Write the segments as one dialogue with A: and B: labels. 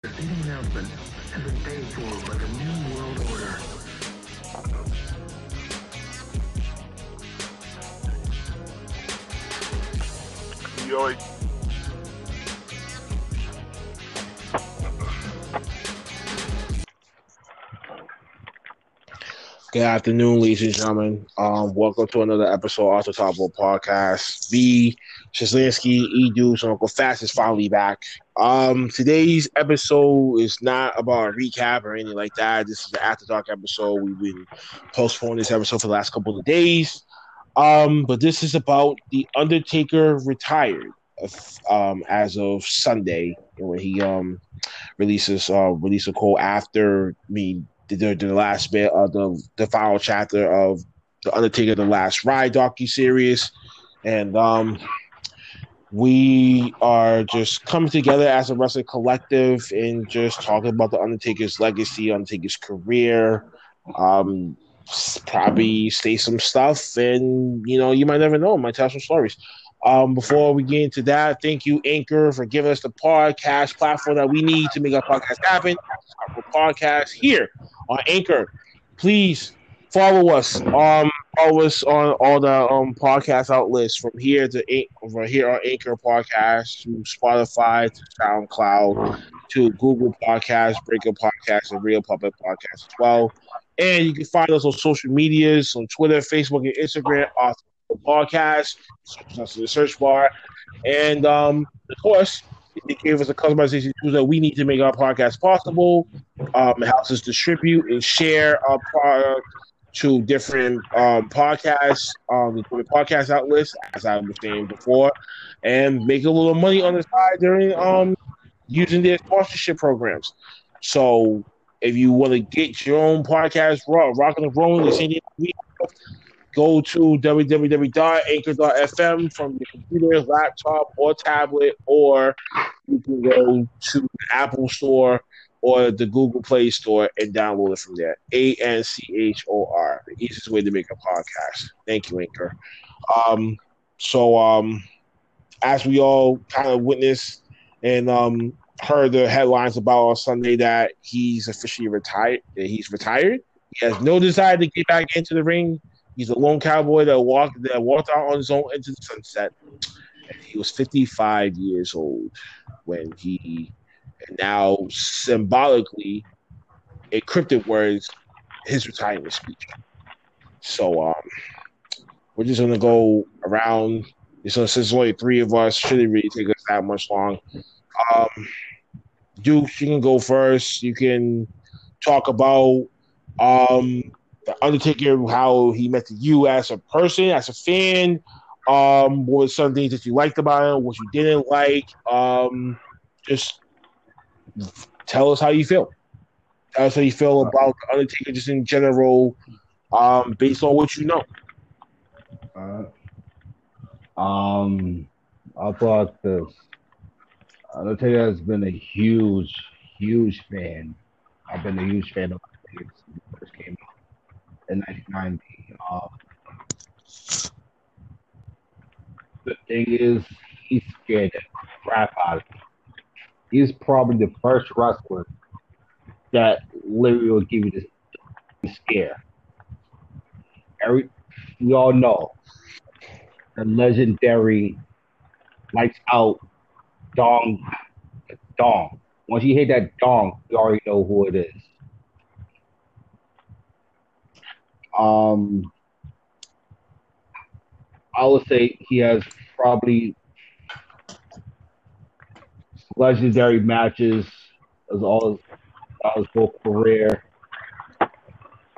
A: The seating announcement has been paid for by the New World Order.
B: Yo,
C: Good afternoon, ladies and gentlemen. Um, welcome to another episode of the Top Rope Podcast. B, Shizz Lansky, E Deuce, Uncle Fatz is finally back. Um, today's episode is not about a recap or anything like that. This is the After Dark episode. We've been postponing this episode for the last couple of days. Um, but this is about the Undertaker retired um, as of Sunday when he um releases uh release a quote after me the, the last bit of the the final chapter of the Undertaker the Last Ride docu series, and um we are just coming together as a wrestling collective and just talking about the Undertaker's legacy, Undertaker's career. Um, probably say some stuff, and you know, you might never know. Might tell some stories. Um, before we get into that, thank you, Anchor, for giving us the podcast platform that we need to make our podcast happen. Our podcast here on Anchor. Please follow us. Um, follow us on all the um podcast outlets from here to from here on Anchor Podcast to Spotify to SoundCloud to Google Podcast, Breaker Podcast, and Real Public Podcast as well. And you can find us on social medias on Twitter, Facebook, and Instagram. Podcast, the search bar, and um, of course, they gave us a customization tool that we need to make our podcast possible. Um, it helps us distribute and share our product to different um, podcasts, um, podcast outlets, as I was saying before, and make a little money on the side during um, using their sponsorship programs. So if you want to get your own podcast rock, rocking and rolling, the have, go to www.anchor.fm from your computer, laptop, or tablet, or you can go to the Apple Store or the Google Play Store and download it from there. A N C H O R, the easiest way to make a podcast. Thank you, Anchor. Um, so, um, as we all kind of witnessed and um, heard the headlines about on Sunday that he's officially retired, he's retired. He has no desire to get back into the ring. He's a lone cowboy that walked that walked out on his own into the sunset. And he was 55 years old when he and now symbolically encrypted words his retirement speech. So um we're just gonna go around. So since only three of us, shouldn't really take us that much long. Um Duke, you can go first. You can talk about um the Undertaker, how he met you as a person, as a fan. Um, what were some things that you liked about him, what you didn't like. Um, just tell us how you feel. Tell us how you feel about the Undertaker, just in general, um, based on what you know.
D: Uh, um, I thought this. Undertaker has been a huge, huge fan. I've been a huge fan of Undertaker since he first came out in 1990. Um, the thing is, he scared the crap out of me. He's probably the first wrestler that literally will give you this scare. Every, we all know the legendary lights out dong dong. Once you hit that dong, you already know who it is. Um, I would say he has probably legendary matches as all as, as whole career.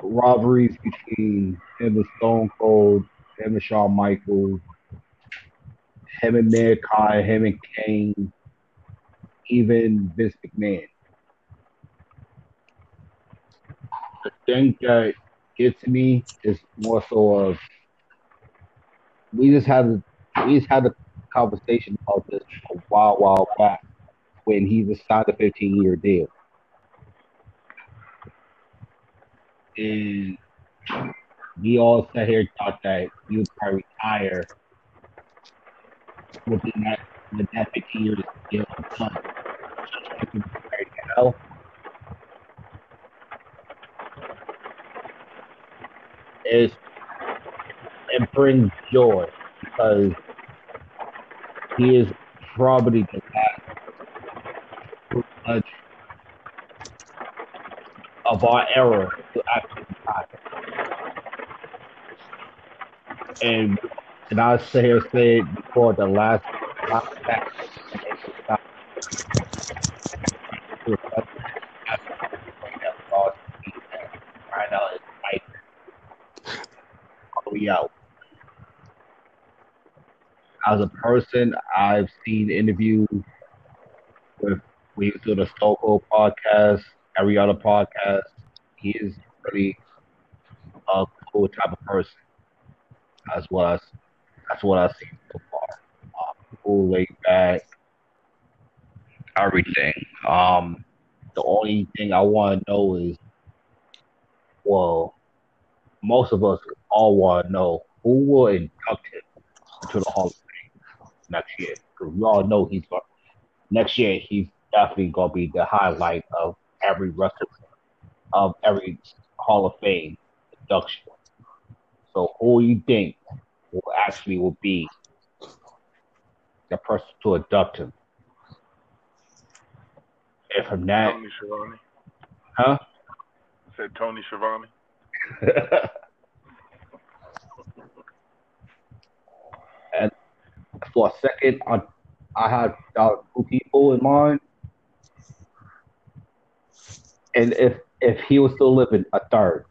D: Robberies between him and Stone Cold, him and Shawn Michaels, him and Mankind, him and Kane, even Vince McMahon. The thing that gets me is more so of we just had we just had a conversation about this a while while back when he was signed a 15 year deal. And we all sat here and thought that he would probably retire within that with that 15 year deal. He could be very hell. Is it brings joy because he is probably the last much of our era to actually retire. And and I say say it before the last match. Right now, it's like, are we out? As a person, I've seen interviews with we do the Stoko podcast, every other podcast. He is really a cool type of person, as well as that's what I've seen so far. Um, cool, laid back, everything. Um, the only thing I want to know is, well, most of us all want to know who will induct him into the Hall of Fame next year. Because we all know he's going next year. He's definitely going to be the highlight of every wrestler of every Hall of Fame induction. So, who you think will actually will be the person to induct him? And from that,
B: Tony Schiavone.
D: huh?
B: Said Tony Schiavone.
D: and for a second, I, I had uh, two people in mind, and if if he was still living, a third.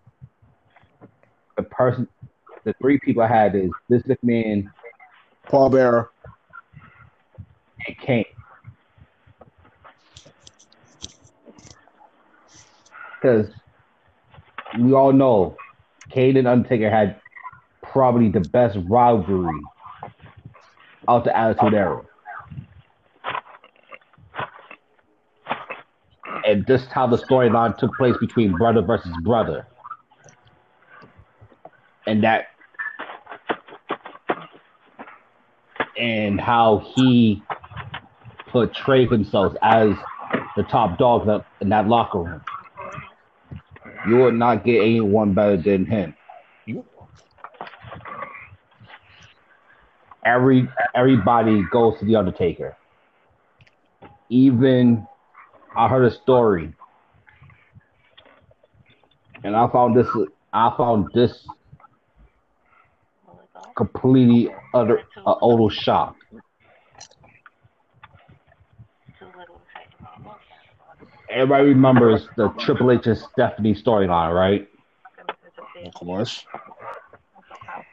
D: The person, the three people I had is Vince McMahon
C: Paul Bearer.
D: and Kane. Because we all know Kane and Undertaker had probably the best rivalry out the Attitude Era. And just how the storyline took place between brother versus brother. And that and how he portrayed himself as the top dog in- in that locker room. You would not get anyone better than him. Every everybody goes to the Undertaker. Even I heard a story, and I found this. I found this completely utter a total shock. Everybody remembers the Triple H and Stephanie storyline, right?
C: Of course.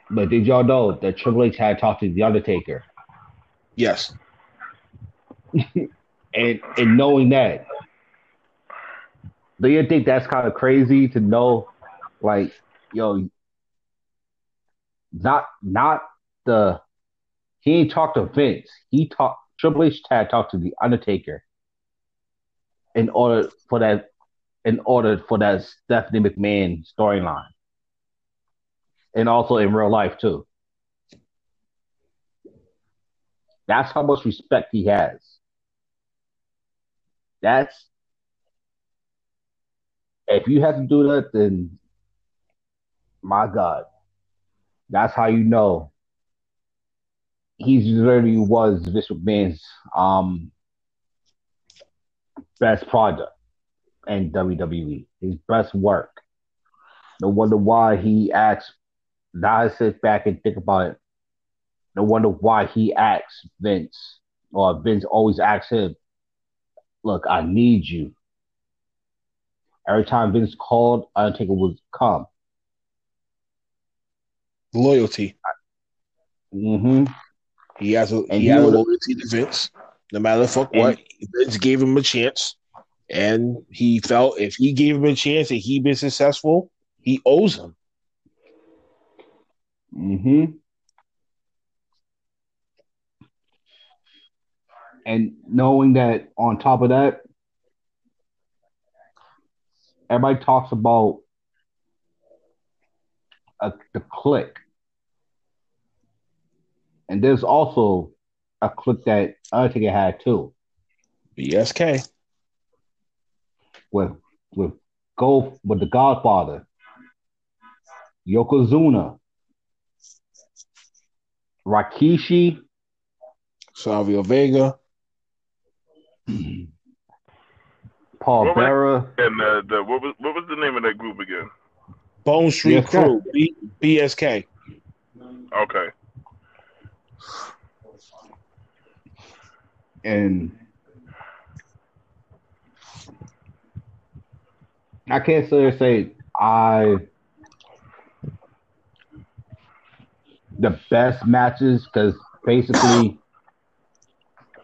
D: But did y'all know that Triple H had talked to the Undertaker?
C: Yes.
D: And and knowing that, do you think that's kind of crazy to know, like, yo, not not the he ain't talked to Vince. He talked Triple H had talked to the Undertaker in order for that in order for that Stephanie McMahon storyline. And also in real life too. That's how much respect he has. That's if you have to do that, then my God, that's how you know he's literally was Vince McMahon's um best product in WWE, his best work. No wonder why he acts. Now I sit back and think about it. No wonder why he asks Vince, or Vince always asks him, Look, I need you. Every time Vince called, Undertaker would come.
C: Loyalty.
D: hmm
C: He has a
D: And
C: he has a loyalty to Vince. No matter fuck what, Vince gave him a chance, and he felt if he gave him a chance and he been successful, he owes him.
D: Hmm And knowing that on top of that, everybody talks about a, the Kliq. And there's also a click that Undertaker had too.
C: BSK.
D: with with Go with the Godfather, Yokozuna, Rikishi,
C: Savio Vega.
D: Paul
B: What was-
D: Bearer,
B: And uh, the what was what was the name of that group again?
C: Bone Street
D: Yes, sir.
C: Crew. B- BSK.
B: Okay.
D: and I can't say say I the best matches because basically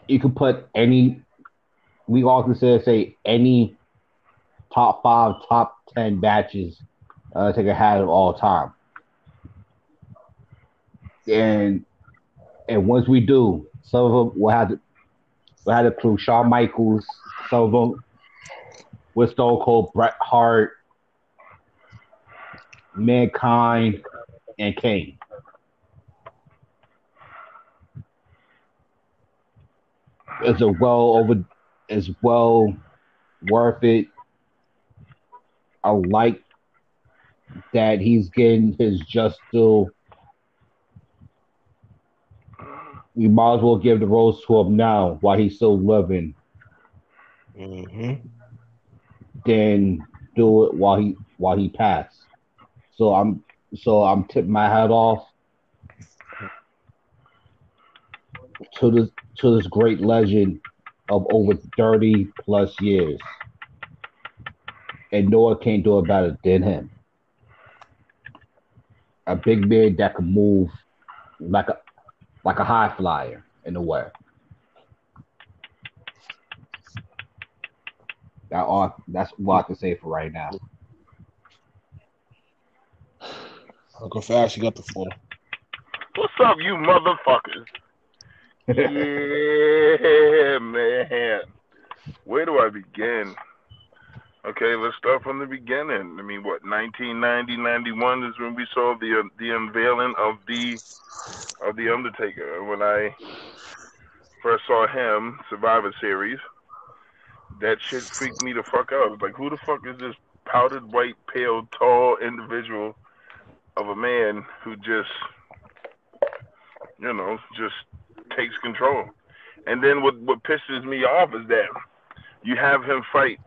D: you can put any we all consider say any top five, top ten matches uh, take a hat of all time. And and once we do, some of them will have to will have to include Shawn Michaels, some of them with Stone Cold, Bret Hart, Mankind, and Kane. It's a well over, it's well worth it. I like that he's getting his just due. We might as well give the rose to him now while he's still living,
C: hmm
D: than do it while he while he passed. So I'm so I'm tipping my hat off to this to this great legend of over thirty plus years, and no one can't do it better than him. A big man that can move like a like a high flyer in a way. That all, that's what I can say for right now.
C: Uncle Fatz, you got the floor.
B: What's up, you motherfuckers? Yeah, man. Where do I begin? Okay, let's start from the beginning. I mean, what 1990, 91 is when we saw the uh, the unveiling of the of the Undertaker. When I first saw him Survivor Series, that shit freaked me the fuck out. Like, who the fuck is this powdered white, pale, tall individual of a man who just, you know, just takes control? And then what what pisses me off is that you have him fight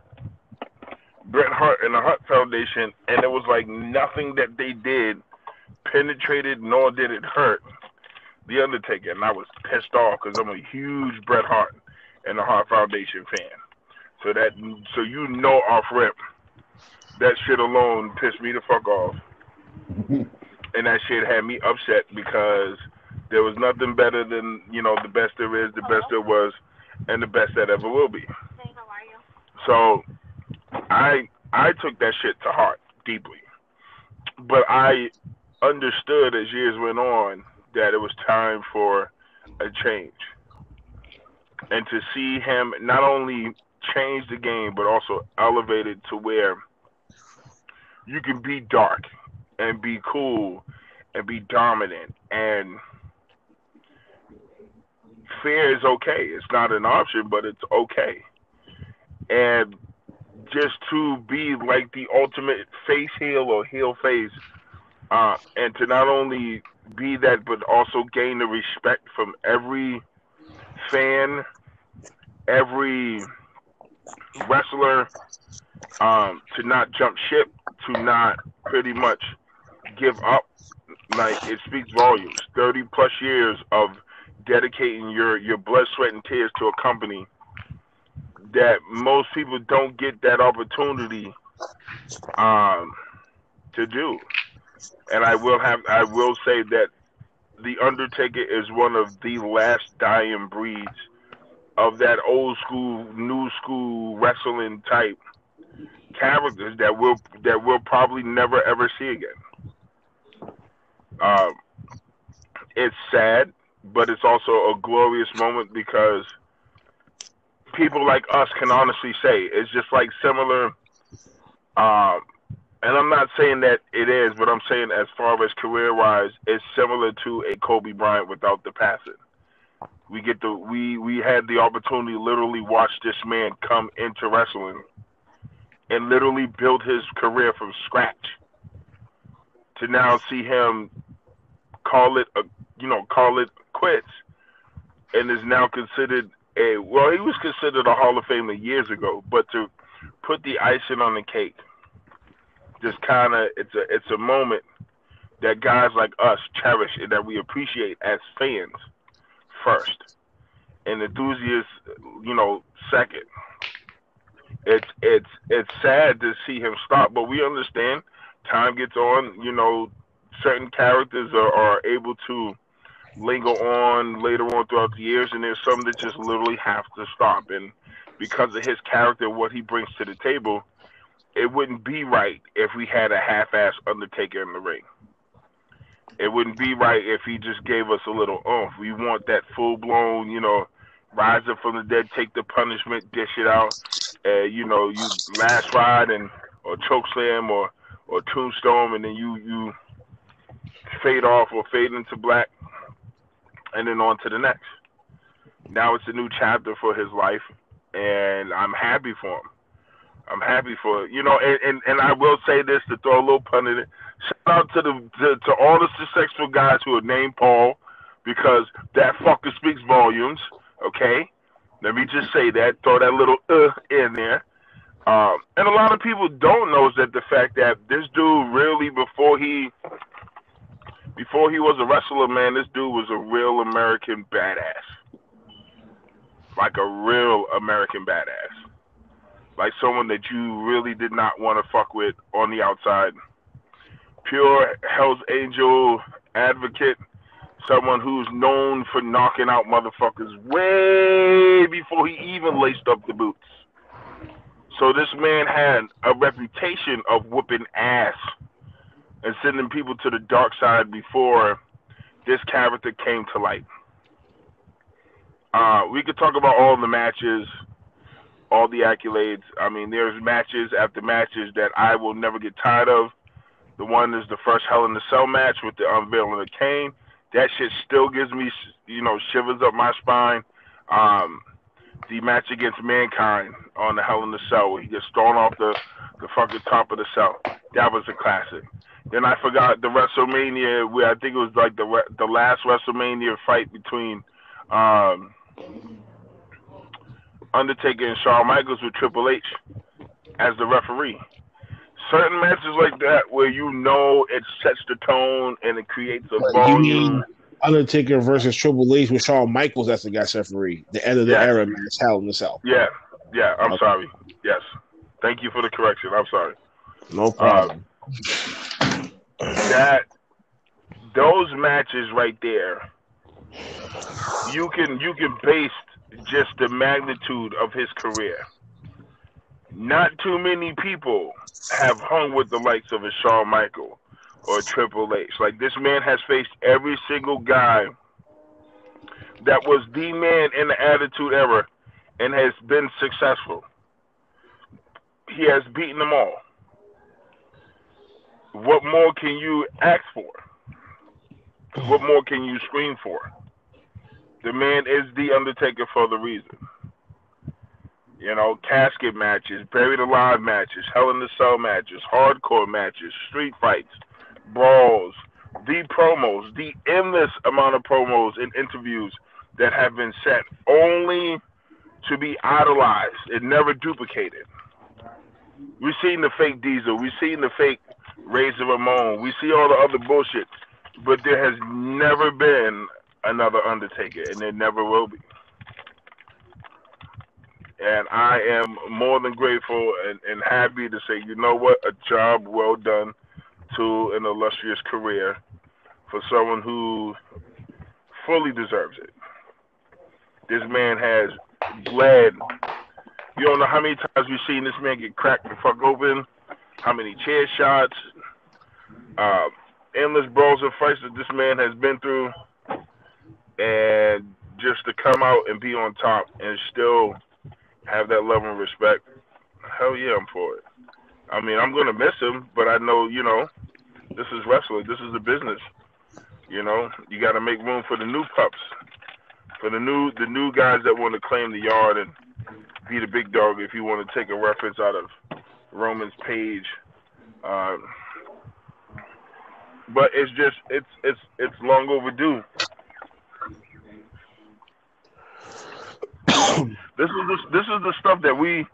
B: Bret Hart and the Hart Foundation, and it was like nothing that they did penetrated nor did it hurt the Undertaker, and I was pissed off because I'm a huge Bret Hart and the Hart Foundation fan. So that so you know off rip, that shit alone pissed me the fuck off, and that shit had me upset because there was nothing better than you know the best there is, the best there was, and the best that ever will be. So I I took that shit to heart deeply, but I understood as years went on that it was time for a change, and to see him not only change the game but also elevate it to where you can be dark and be cool and be dominant and fear is okay. It's not an option, but it's okay. And just to be like the ultimate face heel or heel face, uh, and to not only be that, but also gain the respect from every fan, every wrestler, um, to not jump ship, to not pretty much give up. Like it speaks volumes. Thirty plus years of dedicating your your blood, sweat, and tears to a company that most people don't get that opportunity um, to do. And I will have I will say that the Undertaker is one of the last dying breeds of that old school, new school wrestling type characters that we'll that we'll probably never ever see again. Um, it's sad, but it's also a glorious moment because people like us can honestly say it's just like similar. Um, and I'm not saying that it is, but I'm saying as far as career wise, it's similar to a Kobe Bryant without the passing. We get the we we had the opportunity to literally watch this man come into wrestling and literally build his career from scratch. To now see him call it a you know call it quits, and is now considered a well he was considered a Hall of Famer years ago, but to put the icing on the cake, just kind of it's a it's a moment that guys like us cherish and that we appreciate as fans first, and enthusiasts you know second. It's it's it's sad to see him stop, but we understand. Time gets on, you know, certain characters are, are able to linger on later on throughout the years, and there's some that just literally have to stop. And because of his character, what he brings to the table, it wouldn't be right if we had a half-ass Undertaker in the ring. It wouldn't be right if he just gave us a little oomph. We want that full-blown, you know, rise up from the dead, take the punishment, dish it out. You know, you last ride and or choke slam or or tombstone, and then you you fade off or fade into black, and then on to the next. Now it's a new chapter for his life, and I'm happy for him. I'm happy for you know, and, and, and I will say this to throw a little pun in it. Shout out to the to, to all the successful guys who are named Paul, because that fucker speaks volumes. Okay, let me just say that. Throw that little uh in there. Um, and a lot of people don't know is that the fact that this dude really before he before he was a wrestler, man, this dude was a real American badass. Like a real American badass. Like someone that you really did not want to fuck with on the outside. Pure Hell's Angel advocate. Someone who's known for knocking out motherfuckers way before he even laced up the boots. So this man had a reputation of whooping ass and sending people to the dark side before this character came to light. Uh, we could talk about all the matches, all the accolades. I mean, there's matches after matches that I will never get tired of. The one is the first Hell in the Cell match with the unveiling of Kane. That shit still gives me, you know, shivers up my spine. Um, the match against Mankind on the Hell in the Cell, where he gets thrown off the the fucking top of the cell. That was a classic. Then I forgot the WrestleMania where I think it was like the the last WrestleMania fight between um, Undertaker and Shawn Michaels with Triple H as the referee. Certain matches like that where you know it sets the tone and it creates a volume.
C: You mean Undertaker versus Triple H with Shawn Michaels as the guest referee? The end of the
B: Yeah.
C: era match, Hell in the Cell.
B: Yeah, yeah. I'm
C: Okay.
B: sorry. Yes, thank you for the correction. I'm sorry.
C: No problem.
B: That those matches right there you can you can base just the magnitude of his career. Not too many people have hung with the likes of a Shawn Michael or Triple H. Like this man has faced every single guy that was the man in the attitude era and has been successful. He has beaten them all what more can you ask for? What more can you scream for? The man is the Undertaker for the reason. You know, casket matches, buried alive matches, Hell in the Cell matches, hardcore matches, street fights, brawls, the promos, the endless amount of promos and interviews that have been set only to be idolized and never duplicated. We've seen the fake Diesel, we've seen the fake Razor Ramon, we see all the other bullshit, but there has never been another Undertaker, and there never will be. And I am more than grateful and, and happy to say, you know what, a job well done to an illustrious career for someone who fully deserves it. This man has bled. You don't know how many times we've seen this man get cracked the fuck open, how many chair shots, uh, endless brawls and fights that this man has been through, and just to come out and be on top and still have that level of respect, hell yeah, I'm for it. I mean, I'm gonna miss him, but I know, you know, this is wrestling. This is the business. You know, you got to make room for the new pups, for the new the new guys that want to claim the yard and be the big dog. If you want to take a reference out of Roman's page. Uh, but it's just it's it's it's long overdue. this is the, this is the stuff that we,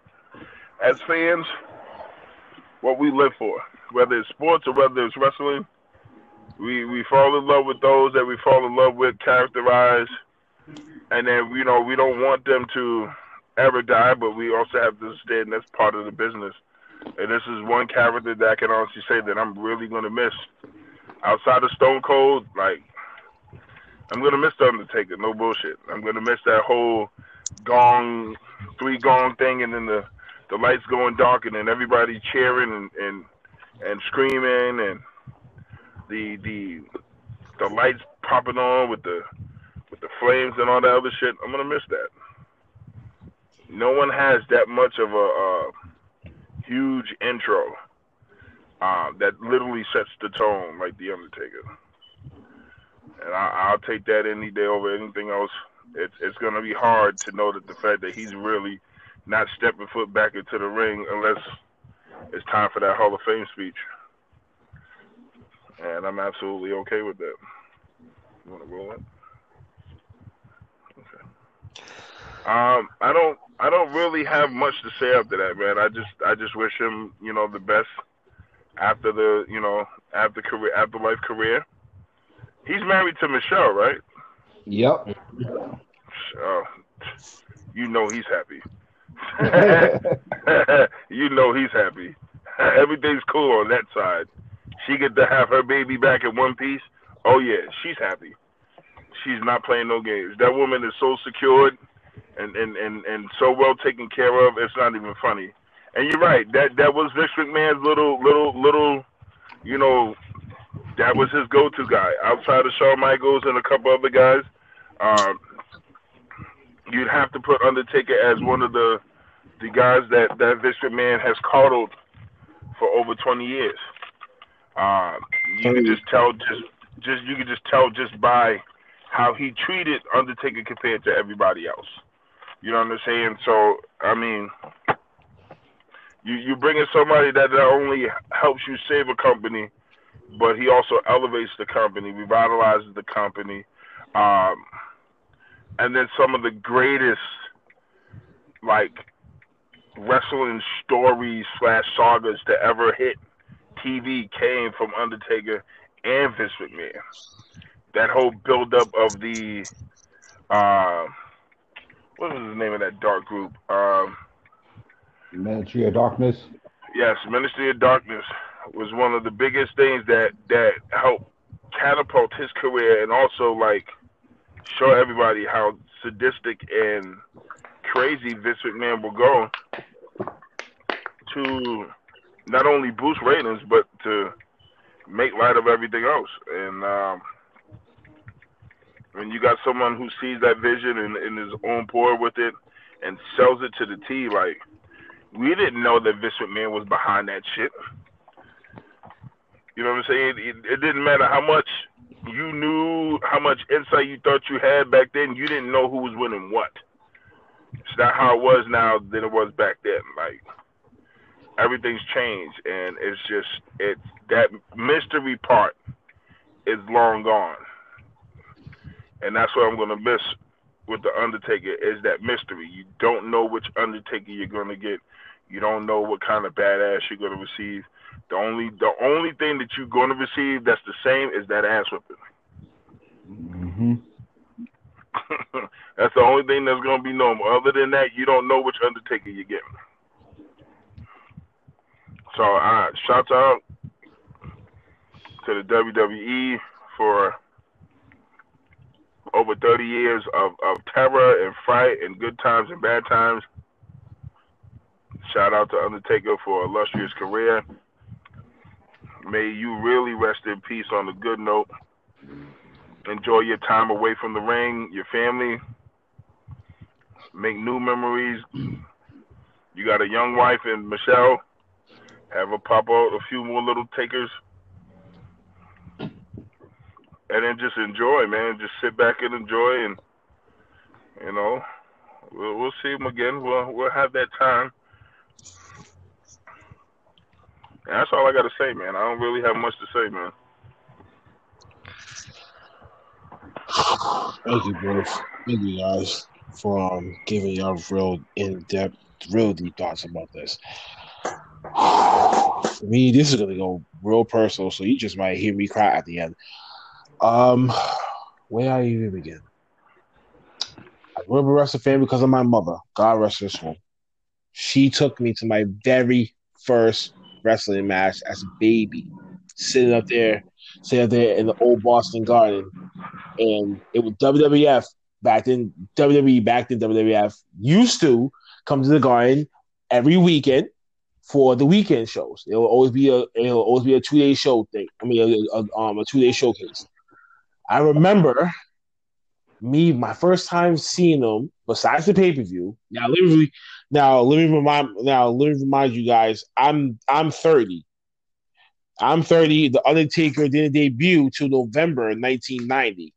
B: as fans, what we live for. Whether it's sports or whether it's wrestling, we we fall in love with those that we fall in love with, characterize, and then you know we don't want them to ever die, but we also have to understand that's part of the business. And this is one character that I can honestly say that I'm really gonna miss. Outside of Stone Cold, like I'm gonna miss the Undertaker. No bullshit. I'm gonna miss that whole gong, three gong thing, and then the the lights going dark, and then everybody cheering and and and screaming, and the the the lights popping on with the with the flames and all that other shit. I'm gonna miss that. No one has that much of a, a huge intro uh, that literally sets the tone like the Undertaker, and I, I'll take that any day over anything else it's it's going to be hard to know that the fact that he's really not stepping foot back into the ring unless it's time for that Hall of Fame speech. And I'm absolutely okay with that. You want to roll it? Okay. Um, I don't I don't really have much to say after that, man. I just I just wish him, you know, the best after the, you know, after career after life career. He's married to Michelle, right?
D: Yep.
B: Uh, you know he's happy. you know he's happy. Everything's cool on that side. She get to have her baby back in one piece. Oh yeah, she's happy. She's not playing no games. That woman is so secured and, and, and, and so well taken care of, it's not even funny. And you're right, that that was Vince McMahon's little little little you know, that was his go to guy. Outside of Shawn Michaels and a couple other guys, um, you'd have to put Undertaker as one of the the guys that that Vince McMahon has coddled for over 20 years. Uh, you can just tell just just you can just tell just by how he treated Undertaker compared to everybody else. You know what I'm saying? So I mean, you you bring in somebody that not only helps you save a company, but he also elevates the company, revitalizes the company. Um, and then some of the greatest like wrestling stories slash sagas to ever hit TV came from Undertaker and Vince McMahon. That whole buildup of the uh, what was the name of that dark group? Um,
D: Ministry of Darkness.
B: Yes, Ministry of Darkness was one of the biggest things that that helped catapult his career and also like show everybody how sadistic and crazy Vince McMahon will go to not only boost ratings but to make light of everything else. And um, when you got someone who sees that vision and, and is on board with it and sells it to the T, like we didn't know that Vince McMahon was behind that shit. You know what I'm saying? It, it didn't matter how much you knew how much insight you thought you had back then. You didn't know who was winning what. It's not how it was now than it was back then. Like everything's changed, and it's just it's that mystery part is long gone, and that's what I'm gonna miss with the Undertaker is that mystery. You don't know which Undertaker you're gonna get. You don't know what kind of badass you're gonna receive. The only the only thing that you're going to receive that's the same is that ass whipping.
D: Mm-hmm.
B: that's the only thing that's going to be normal. Other than that, you don't know which Undertaker you're getting. So, right, shout out to the WWE for over 30 years of, of terror and fright and good times and bad times. Shout out to Undertaker for illustrious career. May you really rest in peace on a good note. Enjoy your time away from the ring, your family. Make new memories. You got a young wife and Michelle. Have a pop out a few more little takers. And then just enjoy, man. Just sit back and enjoy, and you know, we'll, we'll see him again. We'll we'll have that time And that's all I got to say, man. I don't really have much to say, man.
C: Thank you both. Thank you guys for um, giving y'all real in depth, real deep thoughts about this. For me, this is gonna go real personal, so you just might hear me cry at the end. Um, where I even begin? I grew up a wrestling fan because of my mother. God rest her soul. She took me to my very first wrestling match as a baby, sitting up there, sitting up there in the old Boston Garden, and it was WWF back then. WWE back then WWF used to come to the Garden every weekend for the weekend shows. It will always be a it will always be a two day show thing. I mean, a, a, um, a two day showcase. I remember me my first time seeing them besides the pay per view. Now let me now let me remind now let me remind you guys. I'm I'm thirty. I'm thirty. The Undertaker didn't debut till November 1990.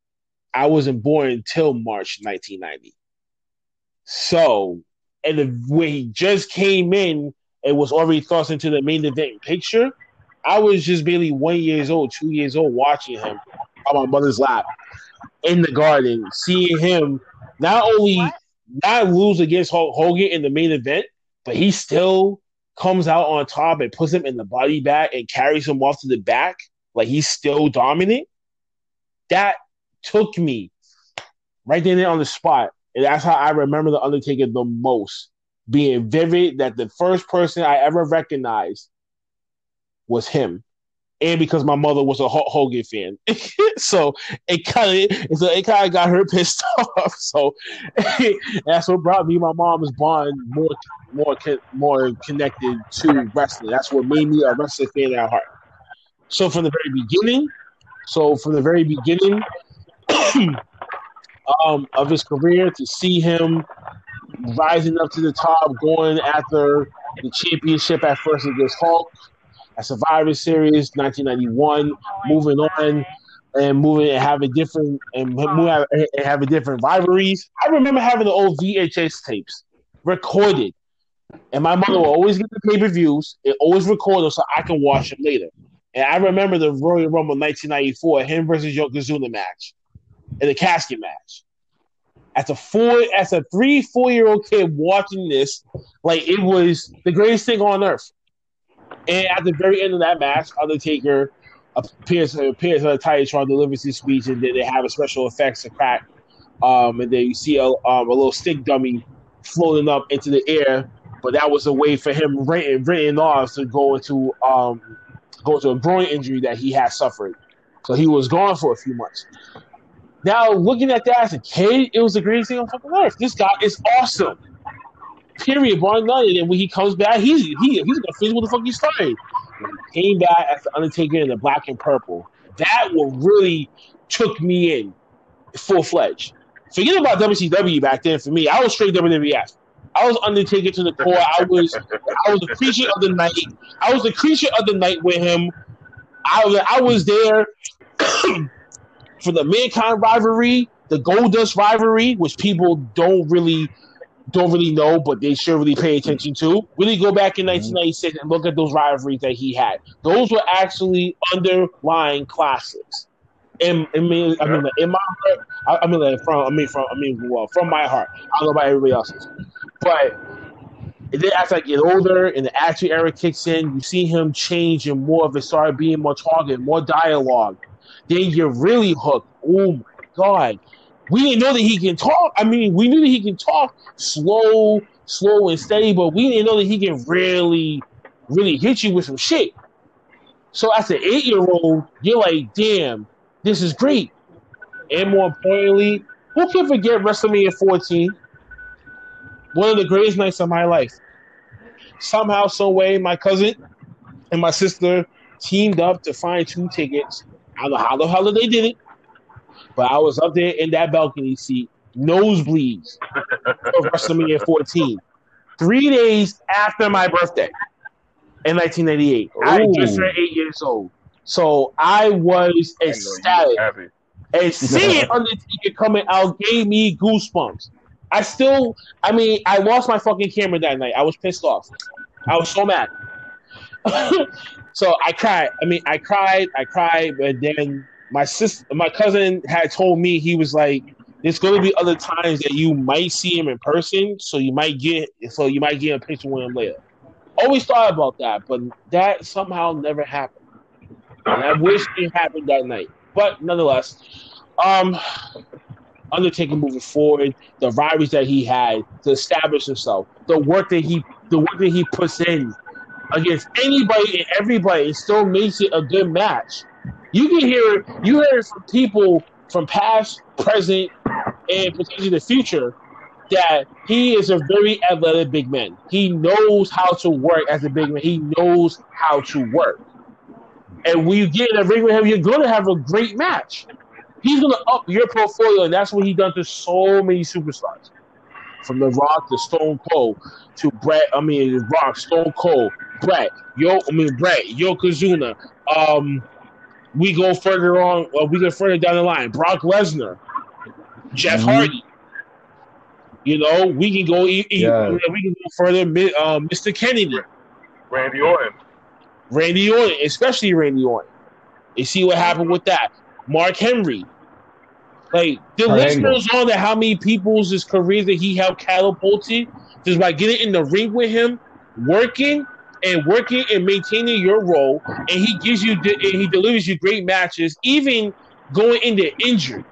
C: I wasn't born until March 1990. So, and when he just came in and was already thrust into the main event picture, I was just barely one years old, two years old, watching him on my mother's lap in the garden, seeing him not only not lose against Hulk Hogan in the main event, but he still comes out on top and puts him in the body bag and carries him off to the back like he's still dominant. That took me right then on the spot. And that's how I remember the Undertaker the most. Being vivid that the first person I ever recognized was him. And because my mother was a Hulk Hogan fan, so it kind of so it kind of got her pissed off. So that's what brought me my mom's bond more more more connected to wrestling. That's what made me a wrestling fan at heart. So from the very beginning, so from the very beginning, um, of his career to see him rising up to the top, going after the championship at first against Hulk, at Survivor Series 1991, moving on and moving and having different and move, and having different rivalries. I remember having the old VHS tapes recorded, and my mother will always get the pay per views and always record them so I can watch them later. And I remember the Royal Rumble 1994, him versus Yokozuna match in the casket match. As a four, as a three, four year old kid watching this, like it was the greatest thing on earth. And at the very end of that match, Undertaker appears appears on the Titantron, delivers his speech, and then they have a special effects to crack. Um, and then you see a, um, a little stick dummy floating up into the air, but that was a way for him written, written off to go into um, go into a groin injury that he had suffered. So he was gone for a few months. Now, looking at that as a kid, it was the greatest thing on fucking earth. This guy is awesome. Period. Bar none. And then when he comes back, he's he, he's gonna finish what the fuck he started. Came back as the Undertaker in the black and purple. That what really took me in full fledged. Forget about WCW back then. For me, I was straight WWF. I was Undertaker to the core. I was I was the creature of the night. I was the creature of the night with him. I was I was there for the mankind rivalry, the Goldust rivalry, which people don't really don't really know, but they should really pay attention to. Really go back in mm-hmm. 1996 and look at those rivalries that he had. Those were actually underlying classics. In, in me, I mean, in my heart, I, I mean, like from, I mean, from, I mean, well, from my heart. I don't know about everybody else's, but then as I get older and the action era kicks in, you see him change and more of it started being more talking, more dialogue then you're really hooked. Oh my god. We didn't know that he can talk. I mean, we knew that he can talk slow, slow and steady, but we didn't know that he can really, really hit you with some shit. So as an eight year old, you're like, damn, this is great. And more importantly, who can forget WrestleMania 14? One of the greatest nights of my life. Somehow, some way, my cousin and my sister teamed up to find two tickets I don't know how the hell they did it, but I was up there in that balcony seat, nosebleeds of WrestleMania 14, three days after my birthday in 1988. Ooh. I just turned eight years old, so I was ecstatic. And seeing Undertaker coming out gave me goosebumps. I still, I mean, I lost my fucking camera that night. I was pissed off. I was so mad. so I cried. I mean, I cried, I cried, but then my sister, my cousin had told me he was like, "There's going to be other times that you might see him in person, so you might get, so you might get a picture with him later." Always thought about that, but that somehow never happened. And I wish it happened that night, but nonetheless, um, Undertaker moving forward, the rivalries that he had to establish himself, the work that he, the work that he puts in against anybody and everybody, and still makes it a good match. You can hear you hear from people from past, present, and potentially the future that he is a very athletic big man. He knows how to work as a big man. He knows how to work. And when you get in a ring with him, you're going to have a great match. He's going to up your portfolio, and that's what he done to so many superstars. From The Rock to Stone Cold to Bret, I mean, Rock, Stone Cold, Bret, Yo, I mean, Bret, Yokozuna. Um, we go further on, uh, we go further down the line. Brock Lesnar, Jeff
D: Mhm.
C: Hardy. You know, we can go. E- e-
D: Yeah.
C: We can go further. Mi- uh, Mr. Kennedy,
B: Randy Orton.
C: Randy Orton, especially Randy Orton. You see what happened with that. Mark Henry. Like the
D: Kurt
C: list goes on to how many people's his careers that he helped catapulted just by getting in the ring with him, working and working and maintaining your role, and he gives you and he delivers you great matches, even going into injury.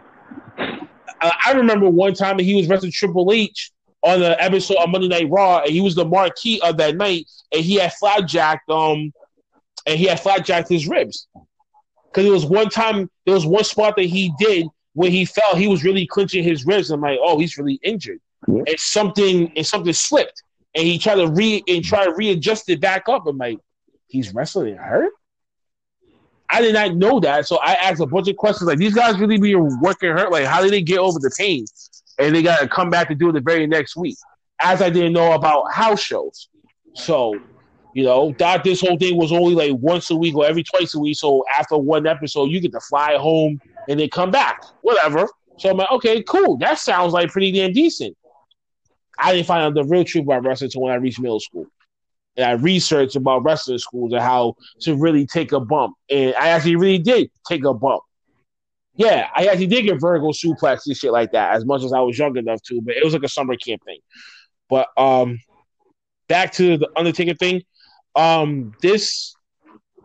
C: I remember one time he was wrestling Triple H on the episode of Monday Night Raw, and he was the marquee of that night, and he had flatjacked um, and he had flatjacked his ribs because it was one time there was one spot that he did where he fell, he was really clenching his ribs. I'm like, oh, he's really injured,
D: Yeah.
C: and something and something slipped, and he tried to re and try to readjust it back up. I'm like, he's wrestling hurt. I did not know that, so I asked a bunch of questions like, these guys really be working hurt? Like, how did they get over the pain? And they got to come back to do it the very next week. As I didn't know about house shows, so you know, that this whole thing was only like once a week or every twice a week. So after one episode, you get to fly home and then come back, whatever. So I'm like, okay, cool. That sounds like pretty damn decent. I didn't find out the real truth about wrestling until when I reached middle school. And I researched about wrestling schools and how to really take a bump. And I actually really did take a bump. Yeah, I actually did get vertical suplex and shit like that as much as I was young enough to, but it was like a summer camp thing. But um back to the Undertaker thing um this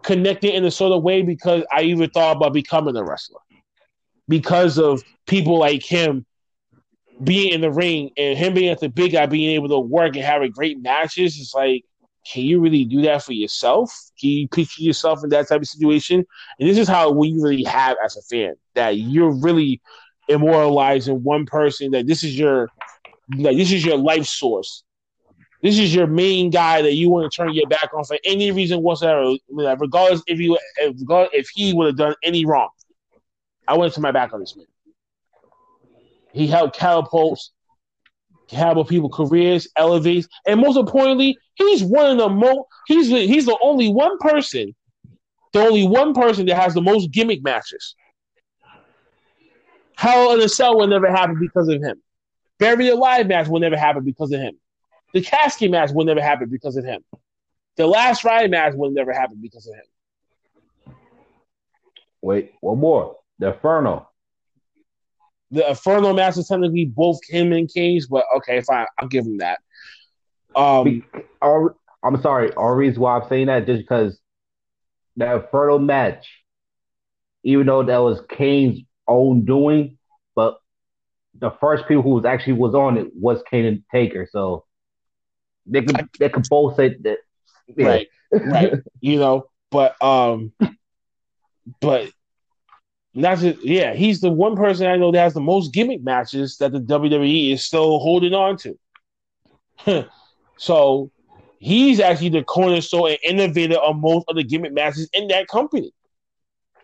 C: connected in a sort of way because I even thought about becoming a wrestler because of people like him being in the ring and him being at the big guy being able to work and having great matches. It's like, can you really do that for yourself? Can you picture yourself in that type of situation? And this is how we really have as a fan that you're really immortalizing one person that this is your like this is your life source this is your main guy that you want to turn your back on for any reason whatsoever, regardless if you if, if he would have done any wrong. I went to my back on this man. He helped catapults, catapult people careers, elevates, and most importantly, he's one of the most. He's the, he's the only one person, the only one person that has the most gimmick matches. Hell in a Cell will never happen because of him. Buried Alive match will never happen because of him. The casket match will never happen because of him. The last ride match will never happen because of him.
D: Wait, one more. The Inferno.
C: The Inferno match is technically both him and Kane, but okay, fine, I'll give him that. Um,
D: I'm sorry. Our reason why I'm saying that just because the Inferno match, even though that was Kane's own doing, but the first people who was actually was on it was Kane and Taker, so they could they could both say that. yeah.
C: right, right, you know, but um, but not just yeah, he's the one person I know that has the most gimmick matches that the WWE is still holding on to. so he's actually the cornerstone and innovator of most of the gimmick matches in that company.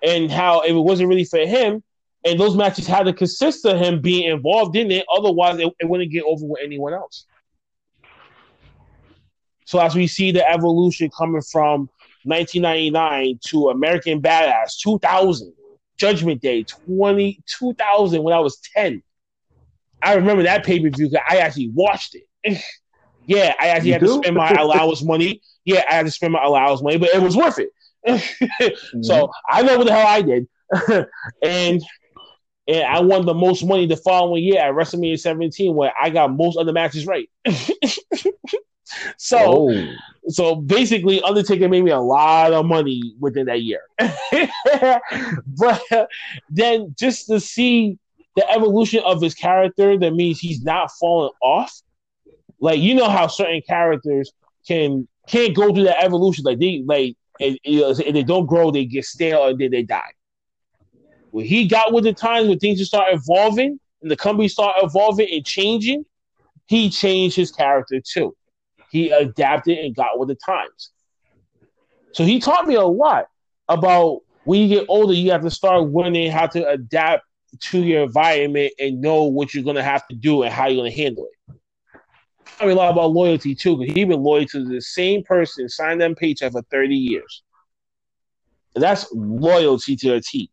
C: And how if it wasn't really for him, and those matches had to consist of him being involved in it, otherwise it, it wouldn't get over with anyone else. So as we see the evolution coming from 1999 to American Badass 2000, Judgment Day 20, 2000 when I was 10. I remember that pay per view. I actually watched it. Yeah, I actually
D: You
C: had to spend my allowance money. Yeah, I had to spend my allowance money, but it was worth it. so mm-hmm. I know what the hell I did, and and I won the most money the following year at WrestleMania 17, where I got most of the matches right. So
D: oh,
C: so basically, Undertaker made me a lot of money within that year. but then just to see the evolution of his character, that means he's not falling off. Like you know how certain characters can can't go through that evolution. Like they like and, you know, if they don't grow, they get stale and then they die. When he got with the times when things just start evolving and the company start evolving and changing, he changed his character too he adapted and got with the times. So he taught me a lot about when you get older, you have to start learning how to adapt to your environment and know what you're going to have to do and how you're going to handle it. Taught me a lot about loyalty too, because he's been loyal to the same person, signed them paycheck for 30 years. And that's loyalty to a T.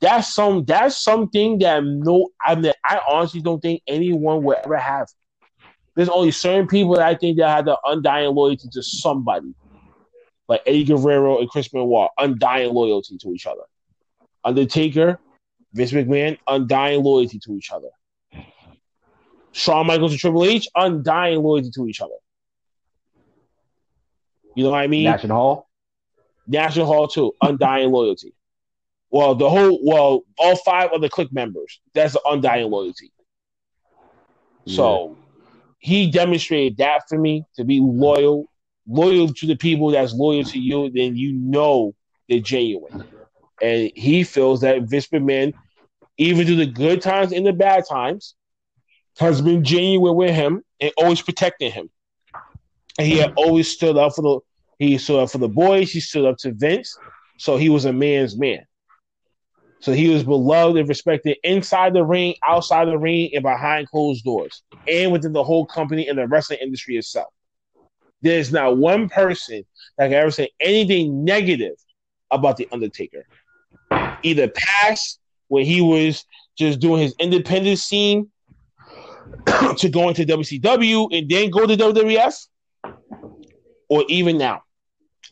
C: That's some that's something that no I mean I honestly don't think anyone will ever have there's only certain people that I think that have the undying loyalty to somebody, like Eddie Guerrero and Chris Benoit, undying loyalty to each other. Undertaker, Vince McMahon, undying loyalty to each other. Shawn Michaels and Triple H, undying loyalty to each other. You know what I mean?
D: Nash and Hall.
C: Nash and Hall too, undying loyalty. Well, the whole well, all five of the Kliq members, that's the undying loyalty. So he demonstrated that for me to be loyal, loyal to the people that's loyal to you, then you know they're genuine. And he feels that Vince McMahon, even through the good times and the bad times, has been genuine with him and always protecting him. And he had always stood up for the he stood up for the boys, he stood up to Vince. So he was a man's man. So he was beloved and respected inside the ring, outside the ring, and behind closed doors, and within the whole company and the wrestling industry itself. There's not one person that can ever say anything negative about the Undertaker. Either past when he was just doing his independent scene to go into WCW and then go to WWF, or even now,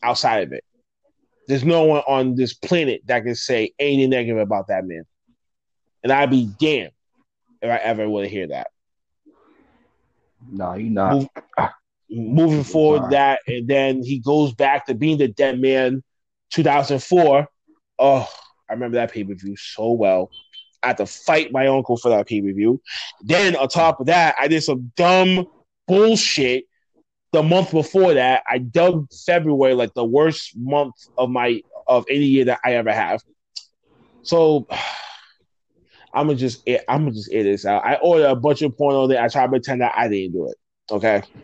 C: outside of it. There's no one on this planet that can say anything negative about that man. And I'd be damned if I ever would hear that.
D: No, you're not.
C: Move- Moving forward,
D: Sorry.
C: that and then he goes back to being the dead man 2004. Oh, I remember that pay per view so well. I had to fight my uncle for that pay per view. Then on top of that, I did some dumb bullshit the month before that. I dug February like the worst month of my of any year that I ever have. So I'm gonna just I'm gonna just air this out. I ordered a bunch of porn on there. I try to pretend that I didn't do it. Okay.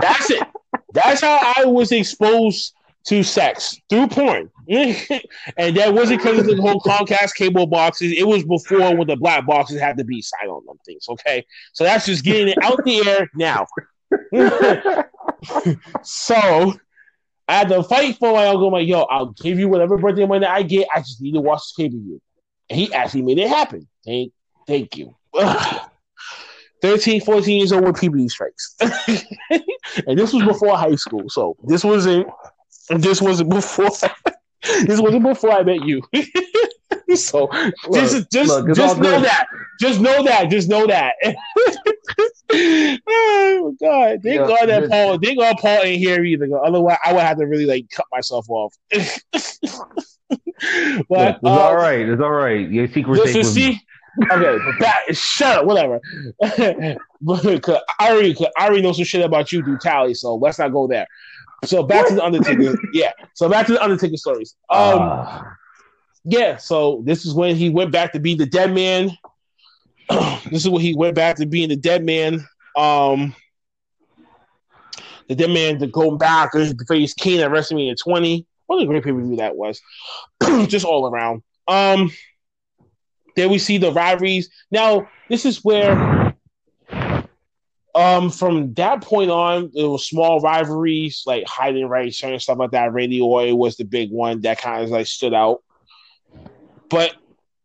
C: That's it. That's how I was exposed to sex through porn. and that wasn't because of the whole Comcast cable boxes. It was before when the black boxes had to be signed on them things. Okay. So that's just getting it out the air now. so I had to fight for my uncle. I'm like, yo, I'll give you whatever birthday money I get. I just need to watch cable view. And he actually made it happen. Thank, thank you. 13, 14 years old with PBD strikes. and this was before high school. So this wasn't this wasn't before this wasn't before I met you. so just just,
D: look,
C: just know
D: good.
C: that. Just know that. Just know that. oh God. Thank
D: Yeah,
C: God that
D: just-
C: Paul thank God Paul ain't here either. Otherwise I would have to really like cut myself off.
D: Look,
C: but
D: it's
C: um,
D: all right. It's all right. Your secret
C: Listen,
D: safe with
C: see,
D: me.
C: okay, that, shut up, whatever. but I already, I already know some shit about you through Tally, so let's not go there. So back to the Undertaker, yeah. So back to the Undertaker stories. Um,
D: Ah,
C: yeah. So this is when he went back to be the dead man. this is when he went back to being the dead man. Um, the dead man to go back to face Kane at WrestleMania 20. What a great pay per view that was, just all around. Um, then we see the rivalries. Now this is where, um, from that point on, there was small rivalries like Heidenreich, and stuff like that. Randy Orton was the big one that kind of like stood out. But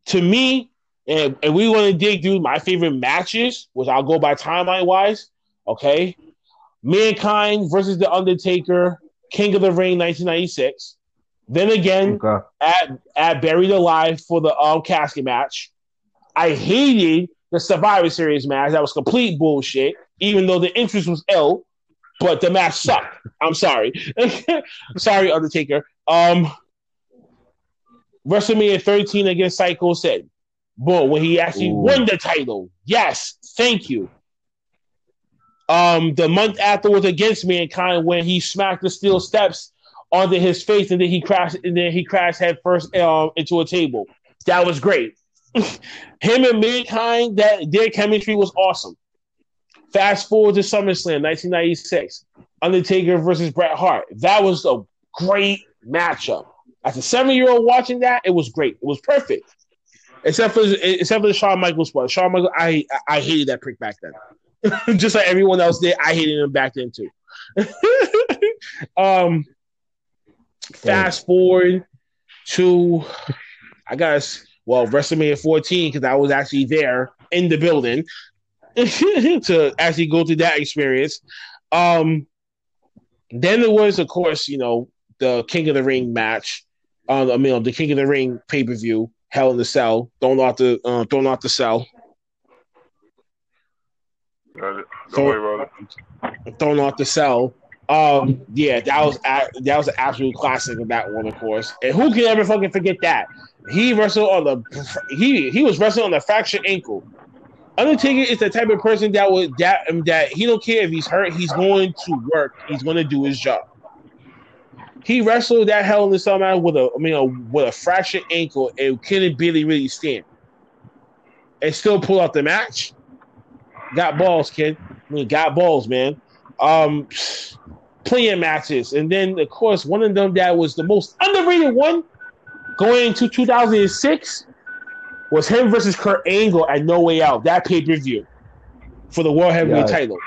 C: to me, And, and we want to dig through my favorite matches, which I'll go by timeline wise. Okay. Mankind versus The Undertaker, King of the Ring 1996. Then again,
D: Okay.
C: at, at Buried Alive for the um, casket match. I hated the Survivor Series match. That was complete bullshit, even though the interest was ill, but the match sucked. I'm sorry. sorry, Undertaker. Um, WrestleMania 13 against Sycho Sid, boom, when he actually
D: Ooh.
C: won the title. Yes, thank you. Um, the month afterwards against Mankind when he smacked the steel steps onto his face and then he crashed and then he crashed head first um, into a table. That was great. Him and Mankind, that their chemistry was awesome. Fast forward to SummerSlam 1996, Undertaker versus Bret Hart. That was a great matchup. As a seven-year-old watching that, it was great. It was perfect. Except for except for the Shawn Michaels part. Shawn Michaels, I I hated that prick back then. Just like everyone else did, I hated him back then too. um, fast forward to, I guess, well, WrestleMania 14 because I was actually there in the building to actually go through that experience. Um, then there was, of course, you know, the King of the Ring match. Um, I mean, the King of the Ring pay per view, Hell in the Cell, thrown off the uh, thrown off the cell,
B: Don't
C: So-
B: worry about it.
C: thrown off the cell. Um, yeah, that was a- that was an absolute classic of that one, of course. And who can ever fucking forget that? He wrestled on the he he was wrestling on the fractured ankle. Undertaker is the type of person that would that that he don't care if he's hurt. He's going to work. He's going to do his job. He wrestled that hell in the cell match with a I mean a, with a fractured ankle and couldn't barely really stand. And still pull out the match. Got balls, kid. I mean, got balls, man. Um, playing matches, and then of course one of them that was the most underrated one going into 2006 was him versus Kurt Angle at No Way Out. That pay per view for the World Heavyweight
D: Yeah.
C: title.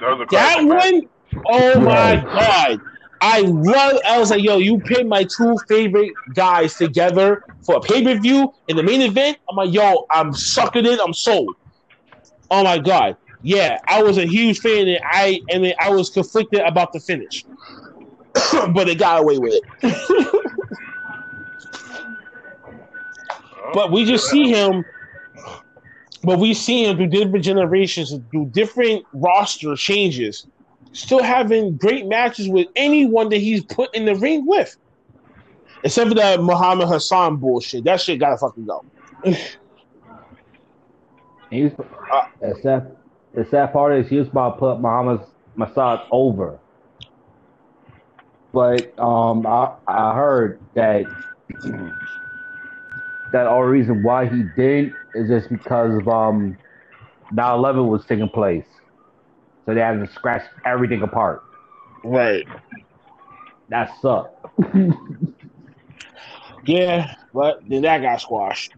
B: That
C: That one, oh my god. I love I was like, yo, you picked my two favorite guys together for a pay-per-view in the main event. I'm like, yo, I'm sucking it, I'm sold. Oh my god. Yeah, I was a huge fan and I and then I was conflicted about the finish. but they got away with it. but we just see him but we see him through different generations through different roster changes still having great matches with anyone that he's put in the ring with. Except for that Muhammad Hassan bullshit. That shit gotta fucking go.
D: He's, the sad, the sad part is he was about to put Muhammad Hassan over. But um, I, I heard that that all reason why he didn't is just because of um 9/11 was taking place, so they had to scratch everything apart.
C: Right.
D: That sucked.
C: Yeah, but then that got squashed.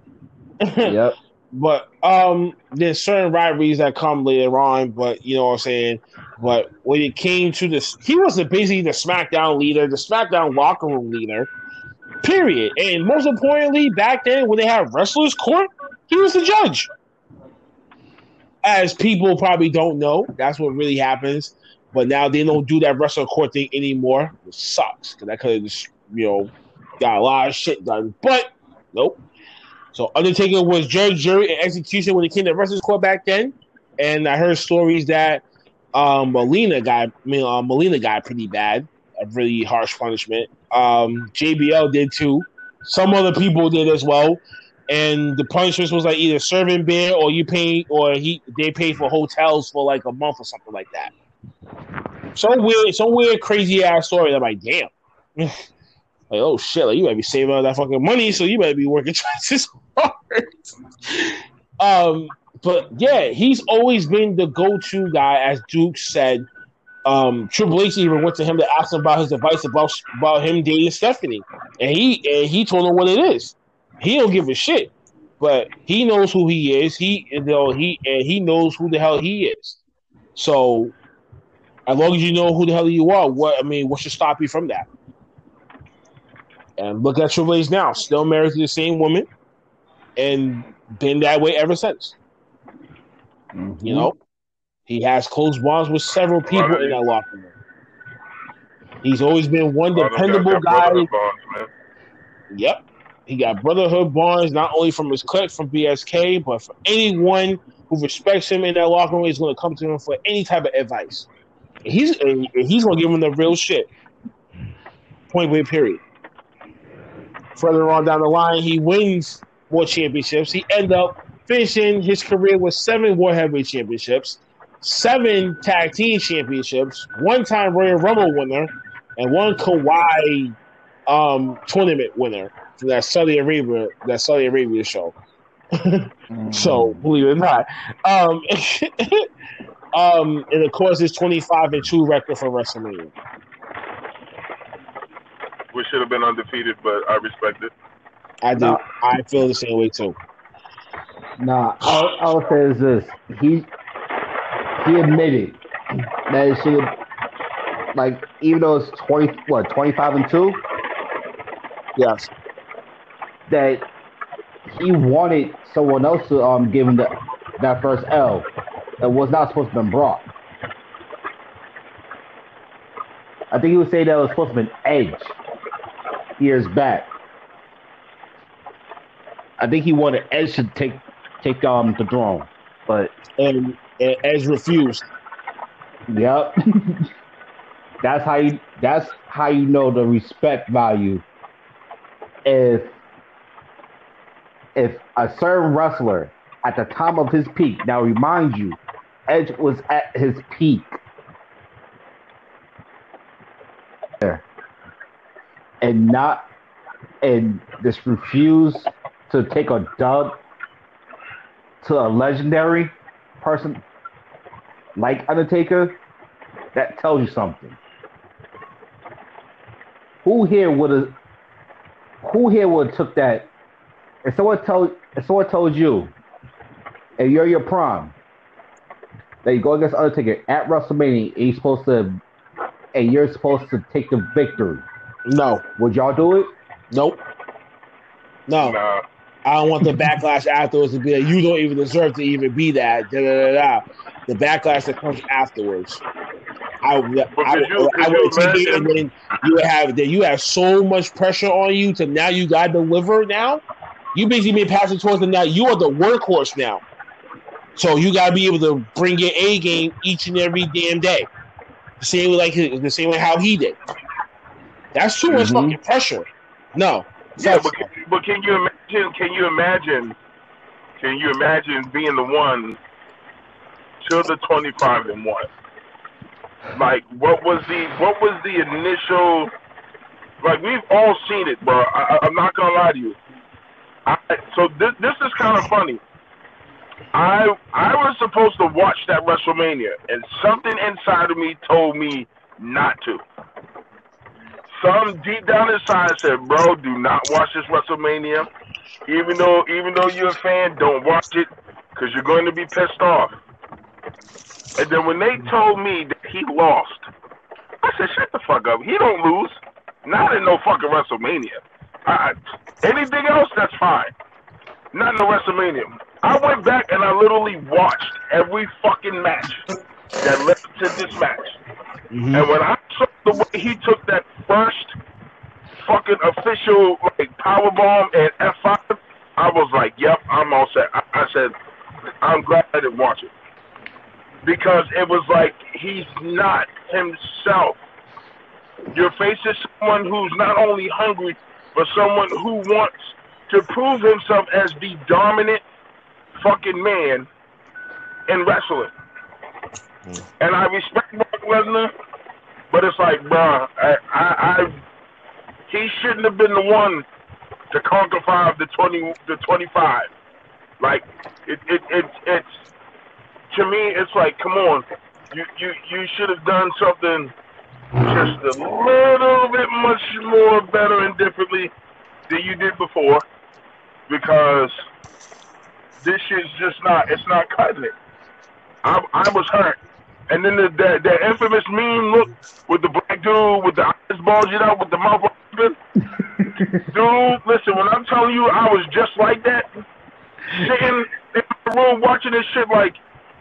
D: yep.
C: But um there's certain rivalries that come later on, but you know what I'm saying? But when it came to this he was the basically the SmackDown leader, the SmackDown locker room leader. Period. And most importantly, back then when they had wrestlers court, he was the judge. As people probably don't know, that's what really happens. But now they don't do that wrestler court thing anymore. It sucks because that could have just you know got a lot of shit done. But nope. So Undertaker was judge, jury, and execution when it came to wrestlers court back then. And I heard stories that um, Molina got, I mean, uh, Molina got pretty bad, a really harsh punishment. Um, JBL did too. Some other people did as well. And the punishment was like either serving beer or you pay, or he they pay for hotels for like a month or something like that. So weird, some weird, crazy ass story. I'm like, damn. like, oh shit, like you might be saving all that fucking money, so you better be working twice as hard. um, but yeah, he's always been the go-to guy, as Duke said. Um, Triple H even went to him to ask him about his advice about about him dating Stephanie, and he and he told him what it is. He don't give a shit, but he knows who he is. He you know he and he knows who the hell he is. So, as long as you know who the hell you are, what I mean, what should stop you from that? And look at Triple H now, still married to the same woman, and been that way ever since.
D: Mhm.
C: You know, he has close bonds with several people in that locker room. He's always been one
B: All them guys
C: dependable guy.
B: bonds.
C: Yep. He got brotherhood bonds not only from his clique from BSK, but for anyone who respects him in that locker room is going to come to him for any type of advice. And he's and he's going to give him the real shit. Point blank. Period. Further on down the line, he wins more championships. He end up finishing his career with seven World Heavyweight Championships, seven Tag Team Championships, one time Royal Rumble winner, and one Kawhi um, tournament winner for that Saudi Arabia that Saudi Arabia show. So believe it or not, um, um, and of course, his twenty five and two record for WrestleMania.
B: We should have been undefeated, but I respect it.
C: I do.
D: No.
C: I feel the same way too.
D: Nah, all, all I'll say is this: he he admitted that it should like, even though it's twenty, what, twenty five and two,
C: Yes.
D: that he wanted someone else to um give him the, that first L that was not supposed to be brought. I think he would say that was supposed to be Edge years back. I think he wanted Edge to take take um the throne, but
C: And, Edge refused.
D: Yep. that's how you that's how you know the respect value. If if a certain wrestler at the time of his peak, now remind you, Edge was at his peak. And not and just refuse to take a dub to a legendary person like Undertaker, that tells you something. Who here would have? Who here would have took that? If someone told, if someone told you, and you're your prime, that you go against Undertaker at WrestleMania, and you're supposed to, and you're supposed to take the victory,
C: No.
D: would y'all do it?
C: Nope. No.
B: Nah,
C: I don't want the backlash afterwards to be like, you don't even deserve to even be that. Da, da, da, da. The backlash that comes afterwards. I, would- I,
B: could you-
C: would- I would
B: you
C: take it, and then you have that you have so much pressure on you to now you got to deliver now. You basically been passing towards them now. You are the workhorse now, so you got to be able to bring your A game each and every damn day. The same way like the same way how he did. That's too much
D: Mhm.
C: fucking pressure. No.
B: yeah, but,
C: no.
B: But can you imagine? Can you imagine? Can you imagine being the one to the twenty-five and one? Like, what was the what was the initial? Like, we've all seen it, bro. I, I'm not gonna lie to you. I, so this this is kind of funny. I I was supposed to watch that WrestleMania, and something inside of me told me not to. Some deep down inside said, "Bro, do not watch this WrestleMania. Even though even though you're a fan, don't watch it because you're going to be pissed off." And then when they told me that he lost, I said, "Shut the fuck up. He don't lose. Not in no fucking WrestleMania. I, anything else, that's fine. Not in the WrestleMania." I went back and I literally watched every fucking match that led to this match.
C: Mhm.
B: And when I saw the way he took that first fucking official like power bomb and F five, I was like, "Yep, I'm all set." I, I said, "I'm glad I didn't watch it because it was like he's not himself. You're facing someone who's not only hungry, but someone who wants to prove himself as the dominant fucking man in wrestling." Mm. And I respect Brock Lesnar, but it's like, bruh, I, I, I, he shouldn't have been the one to conquer five to twenty to twenty-five. Like, it, it, it, it's to me, it's like, come on, you, you, you should have done something just a little bit much more better and differently than you did before, because this is just not, it's not cutting it. I, I was hurt. And then the, the the infamous meme look with the black dude with the eyes bulging out with the mouth open. dude, listen, when I'm telling you I was just like that, sitting in the room watching this shit like,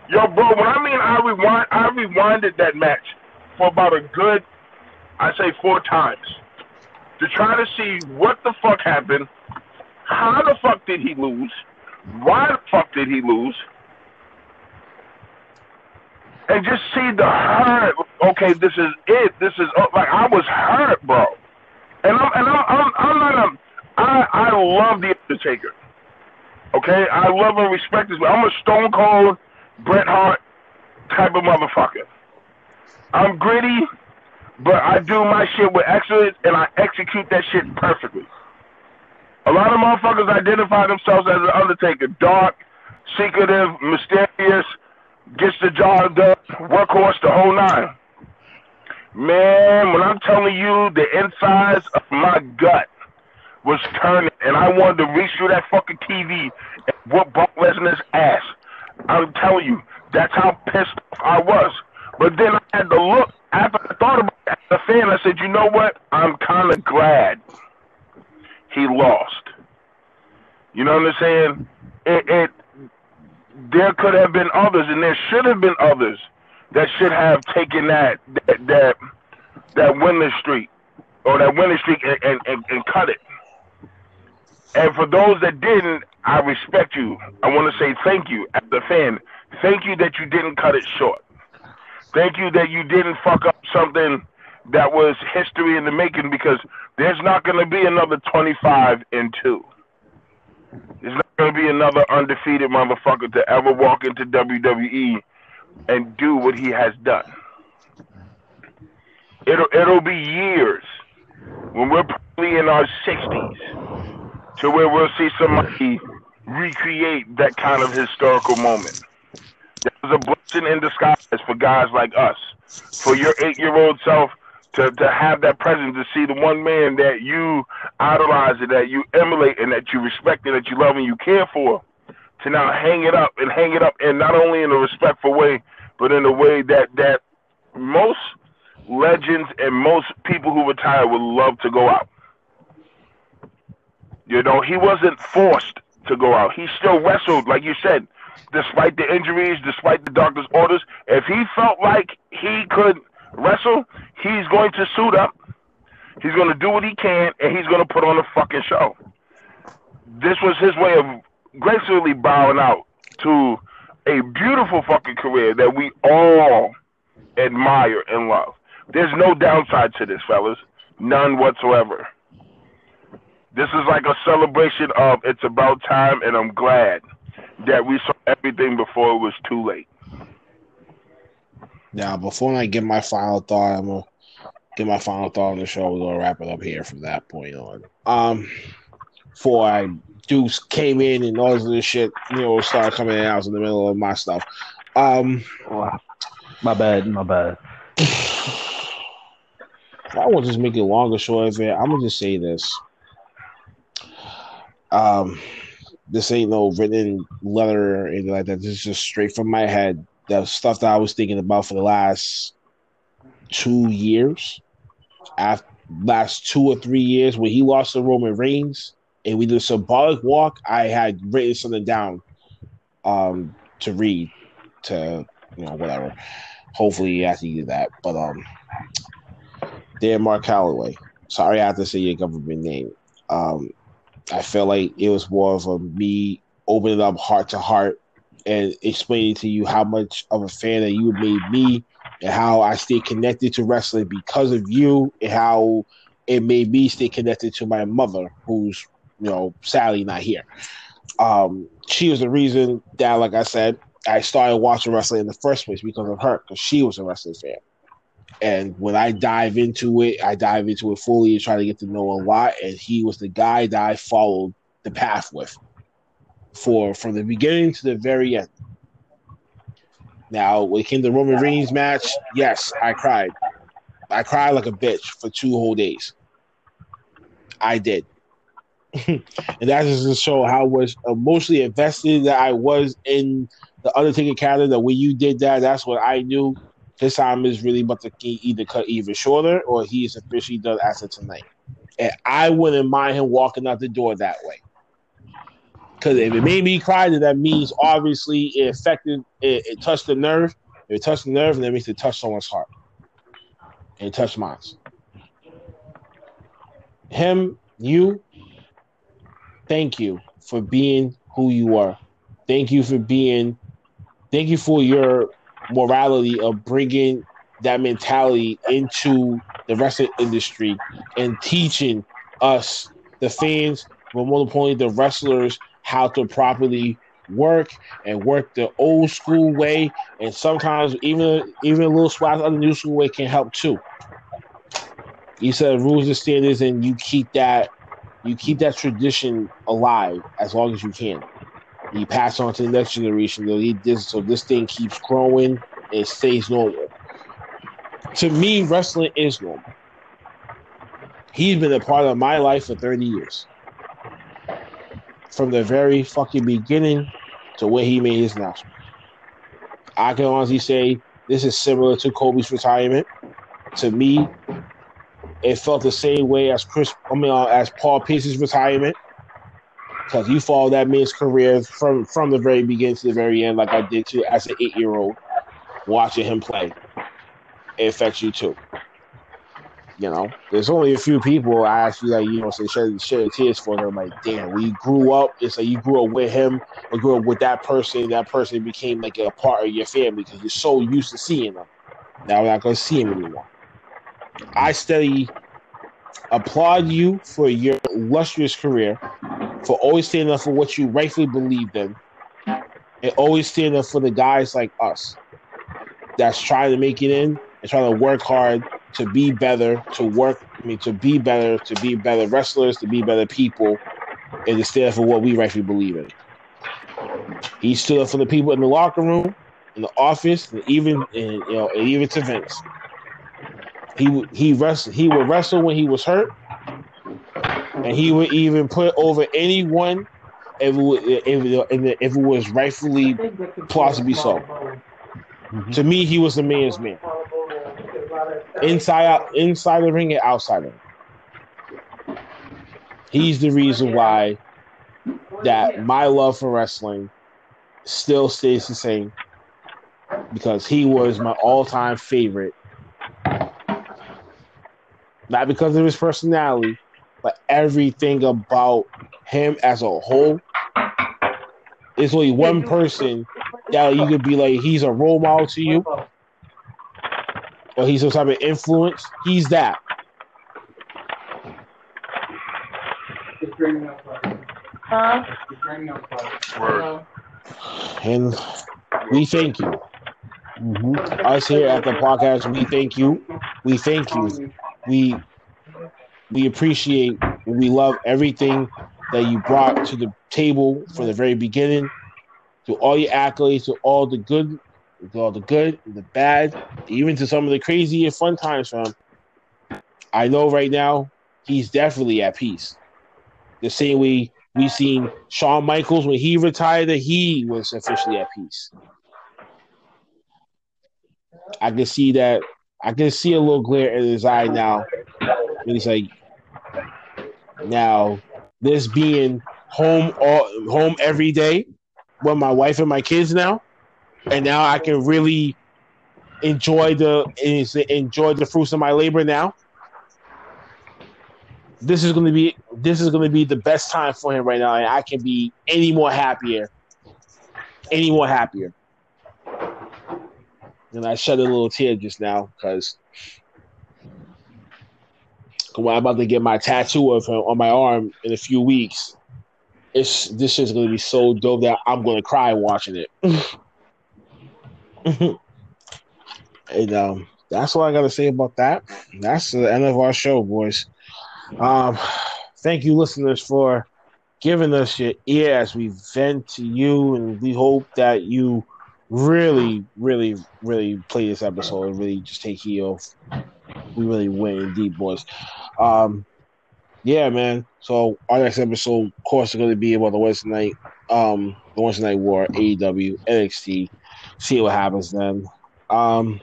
B: yo, bro. When I mean I rewind, I rewinded that match for about a good, I say four times, to try to see what the fuck happened, how the fuck did he lose, why the fuck did he lose, and just see the hurt. Okay, this is it. This is uh, like I was hurt, bro. And I'm and I'm I'm, I'm not a. I I love the Undertaker. Okay, I love and respect this. I'm a Stone Cold Bret Hart type of motherfucker. I'm gritty, but I do my shit with excellence and I execute that shit perfectly. A lot of motherfuckers identify themselves as an Undertaker, dark, secretive, mysterious, gets the job done, workhorse, the whole nine. Man, when I'm telling you the insides of my gut was turning, and I wanted to reach through that fucking TV and whoop Brock Lesnar's ass. I'm telling you, that's how pissed off I was. But then I had to look after I thought about it fan. I said, you know what? I'm kind of glad he lost. You know what I'm saying? It, it there could have been others, and there should have been others that should have taken that that that, that winning streak or that winning streak and, and, and, and cut it. And for those that didn't, I respect you. I want to say thank you as a fan. Thank you that you didn't cut it short. Thank you that you didn't fuck up something that was history in the making because there's not going to be another 25 and 2. There's not to be another undefeated motherfucker to ever walk into WWE and do what he has done. It'll it'll be years when we're probably in our sixties to where we'll see somebody recreate that kind of historical moment. That was a blessing in disguise for guys like us. For your eight year old self to, to have that presence to see the one man that you idolize and that you emulate and that you respect and that you love and you care for to now hang it up and hang it up and not only in a respectful way but in a way that that most legends and most people who retire would love to go out. You know, he wasn't forced to go out. He still wrestled, like you said, despite the injuries, despite the doctor's orders. If he felt like he could wrestle, he's going to suit up. He's going to do what he can, and he's going to put on a fucking show. This was his way of gracefully bowing out to a beautiful fucking career that we all admire and love. There's no downside to this, fellas. None whatsoever. This is like a celebration of it's about time, and I'm glad that we saw everything before it was too late.
C: Now, before I get my final thought, I'm gonna get my final thought on the show. We're gonna wrap it up here from that point on. Um, before I Deuce came in and all this shit, you know, started coming out in the middle of my stuff. Um,
D: My bad, my bad.
C: I won't just make it longer, short of it. I'm gonna just say this. Um, this ain't no written letter or anything like that. This is just straight from my head. The stuff that I was thinking about for the last two years, after last two or three years, when he lost to Roman Reigns, and we did a symbolic walk. I had written something down, um, to read, to you know whatever. Hopefully, after you do that, but um, Dan Mark Calaway. Sorry, I have to say your government name. Um, I felt like it was more of a me opening up heart to heart and explaining to you how much of a fan that you made me and how I stay connected to wrestling because of you and how it made me stay connected to my mother, who's you know sadly not here. Um, she was the reason that, like I said, I started watching wrestling in the first place because of her, because she was a wrestling fan. And when I dive into it, I dive into it fully and try to get to know a lot. And he was the guy that I followed the path with for from the beginning to the very end. Now, when it came to the Roman Reigns match, yes, I cried. I cried like a bitch for two whole days. I did. and that is just to show how much emotionally invested that I was in the Undertaker character. That when you did that, that's what I knew. His time is really about to either cut even shorter or he is officially done as of tonight. And I wouldn't mind him walking out the door that way. Because if it made me cry, then that means obviously it affected, it, it touched the nerve. If it touched the nerve, and that means it touched someone's heart. And it touched mine. Him, you, thank you for being who you are. Thank you for being, thank you for your morality of bringing that mentality into the wrestling industry and teaching us, the fans, but more importantly, the wrestlers, how to properly work and work the old school way. And sometimes even even a little swag of the new school way can help too. You said rules and standards, and you keep that you keep that tradition alive as long as you can. You pass on to the next generation, so this so this thing keeps growing and stays normal. To me, wrestling is normal. He's been a part of my life for 30 years. From the very fucking beginning to where he made his announcement. I can honestly say this is similar to Kobe's retirement. To me, it felt the same way as Chris, I mean, uh, as Paul Pierce's retirement, because you follow that man's career from from the very beginning to the very end, like I did too, as an eight year old, watching him play. It affects you too. You know, there's only a few people I actually like, you know, say shed, shed tears for them. Like, damn, we grew up. It's like you grew up with him, or grew up with that person. That person became like a part of your family because you're so used to seeing them. Now we're not to see him anymore. I study, applaud you for your illustrious career, for always standing up for what you rightfully believed in, and always standing up for the guys like us that's trying to make it in and trying to work hard to be better, to work, I mean, to be better, to be better wrestlers, to be better people, and to stand for what we rightfully believe in. He stood up for the people in the locker room, in the office, and even in you know, and even to Vince. He he wrestled. He would wrestle when he was hurt, and he would even put over anyone if it, if, if it was rightfully plausibly so. Mm-hmm. To me, he was the man's man. Inside out, inside the ring and outside of it. He's the reason why that my love for wrestling still stays the same because he was my all-time favorite. Not because of his personality, but everything about him as a whole. There's only one person that you could be like, he's a role model to you, or he's some type of influence. He's that.
E: Huh?
B: Word.
C: And we thank you.
D: Mm-hmm.
C: Us here at the podcast, we thank you. We thank you. We we appreciate and we love everything that you brought to the table from the very beginning, to all your accolades, to all the good, to all the good, and the bad, even to some of the crazy and fun times from. I know right now he's definitely at peace. The same way we seen Shawn Michaels when he retired, that he was officially at peace. I can see that. I can see a little glare in his eye now. And he's like, now this being home all home every day with my wife and my kids now, and now I can really enjoy the enjoy the fruits of my labor now. This is going to be this is going to be the best time for him right now, and I can be any more happier, any more happier. And I shed a little tear just now because when I'm about to get my tattoo of him on my arm in a few weeks, it's this is gonna be so dope that I'm gonna cry watching it. and um, that's all I gotta say about that. That's the end of our show, boys. Um, thank you, listeners, for giving us your ear as we vent to you, and we hope that you really, really, really play this episode and really just take heed of. We really went deep, boys. Um, yeah, man. So our next episode, of course, is going to be about the Wednesday night, um, the Wednesday night war, AEW, NXT. See what happens then. Um,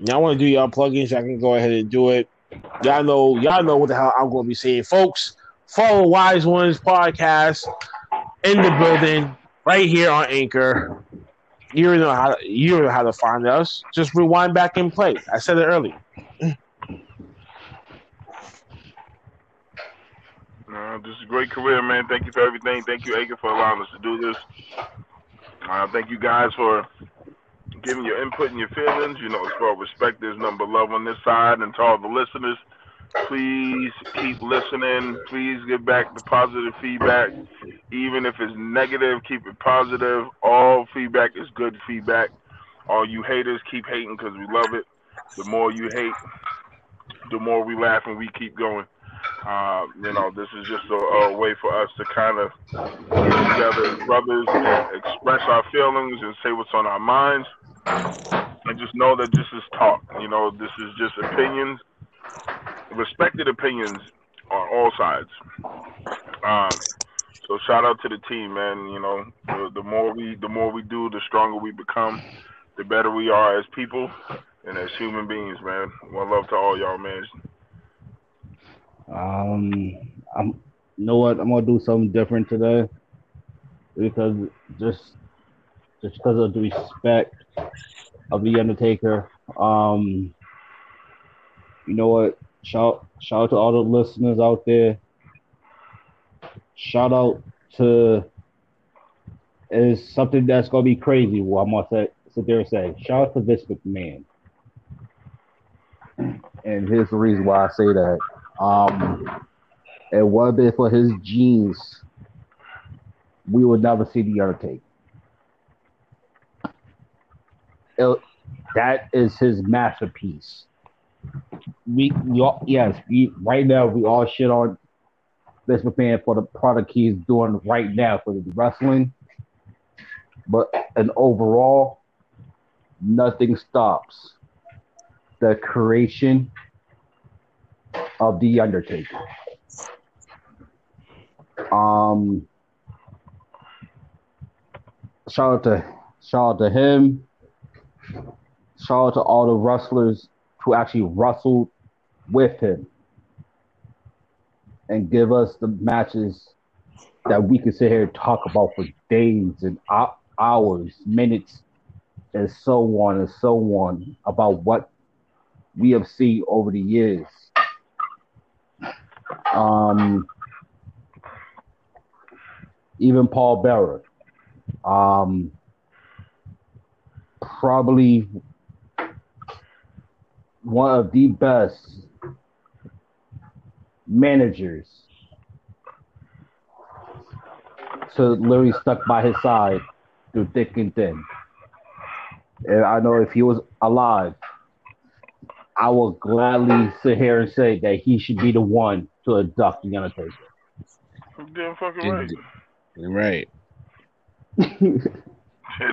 C: y'all want to do y'all plugins? I can go ahead and do it. Y'all know, y'all know what the hell I'm going to be saying, folks. Follow Wise Ones podcast in the building right here on Anchor. You know how you know how to find us. Just rewind back and play. I said it earlier.
B: This is a great career, man. Thank you for everything. Thank you, Taker, for allowing us to do this. Uh, thank you guys for giving your input and your feelings. You know, as far respect, there's number love on this side. And to all the listeners, please keep listening. Please give back the positive feedback. Even if it's negative, keep it positive. All feedback is good feedback. All you haters, keep hating because we love it. The more you hate, the more we laugh and we keep going. Uh, you know, this is just a, a way for us to kind of get together as brothers and express our feelings and say what's on our minds. And just know that this is talk. You know, this is just opinions, respected opinions on all sides. Um, so shout out to the team, man. You know, the, the more we the more we do, the stronger we become, the better we are as people and as human beings, man. One love to all y'all, man.
D: Um, I'm. You know what? I'm gonna do something different today because just just because of the respect of the Undertaker. Um, you know what? Shout shout out to all the listeners out there. Shout out to is something that's gonna be crazy. Well, I'm gonna say, sit there and say, shout out to this McMahon. And here's the reason why I say that. Um, it been for his genes, we would never see the Undertaker. It- that is his masterpiece. We, we all, yes, we, right now we all shit on Vince McMahon for the product he's doing right now for the wrestling, but and overall, nothing stops the creation of the Undertaker. Um, shout out to shout out to him. Shout out to all the wrestlers who actually wrestled with him and give us the matches that we can sit here and talk about for days and hours, minutes, and so on and so on about what we have seen over the years. Um, even Paul Bearer, um, probably one of the best managers to literally stuck by his side through thick and thin. And I know if he was alive, I will gladly sit here and say that he should be the one to abduct the Undertaker.
B: Damn fucking right.
C: Damn Right.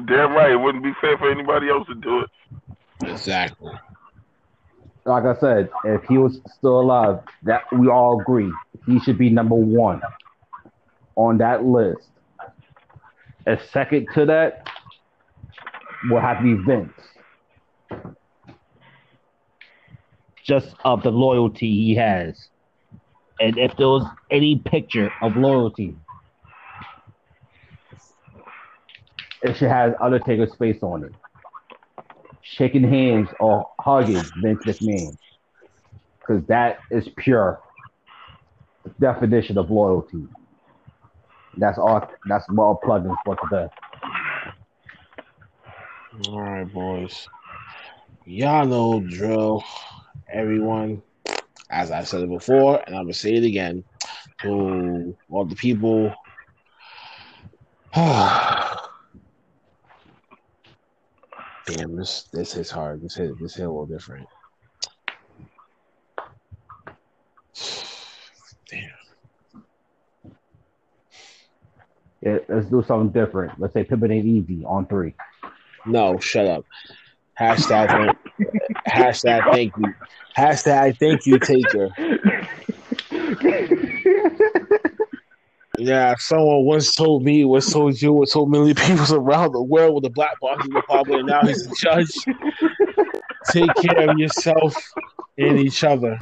B: Damn right. It wouldn't be fair for anybody else to do it.
C: Exactly.
D: like I said, if he was still alive, that we all agree he should be number one on that list. A second to that will have to be Vince. Just of the loyalty he has. And if there was any picture of loyalty, it should have Undertaker's face on it. Shaking hands or hugging Vince McMahon. Because that is pure definition of loyalty. That's all that's all plugins for today.
C: All right, boys. Y'all know drill, everyone. As I said it before, and I'm gonna say it again to all the people. Damn, this this hits hard. This hit this hit a little different. Damn.
D: Yeah, let's do something different. Let's say Pippin ain't easy on three.
C: No, shut up. Hashtag thank, hashtag thank you. Hashtag thank you, taker. Yeah, someone once told me, once told you, once told many people around the world with the black boxing republic, and now he's a judge. Take care of yourself and each other.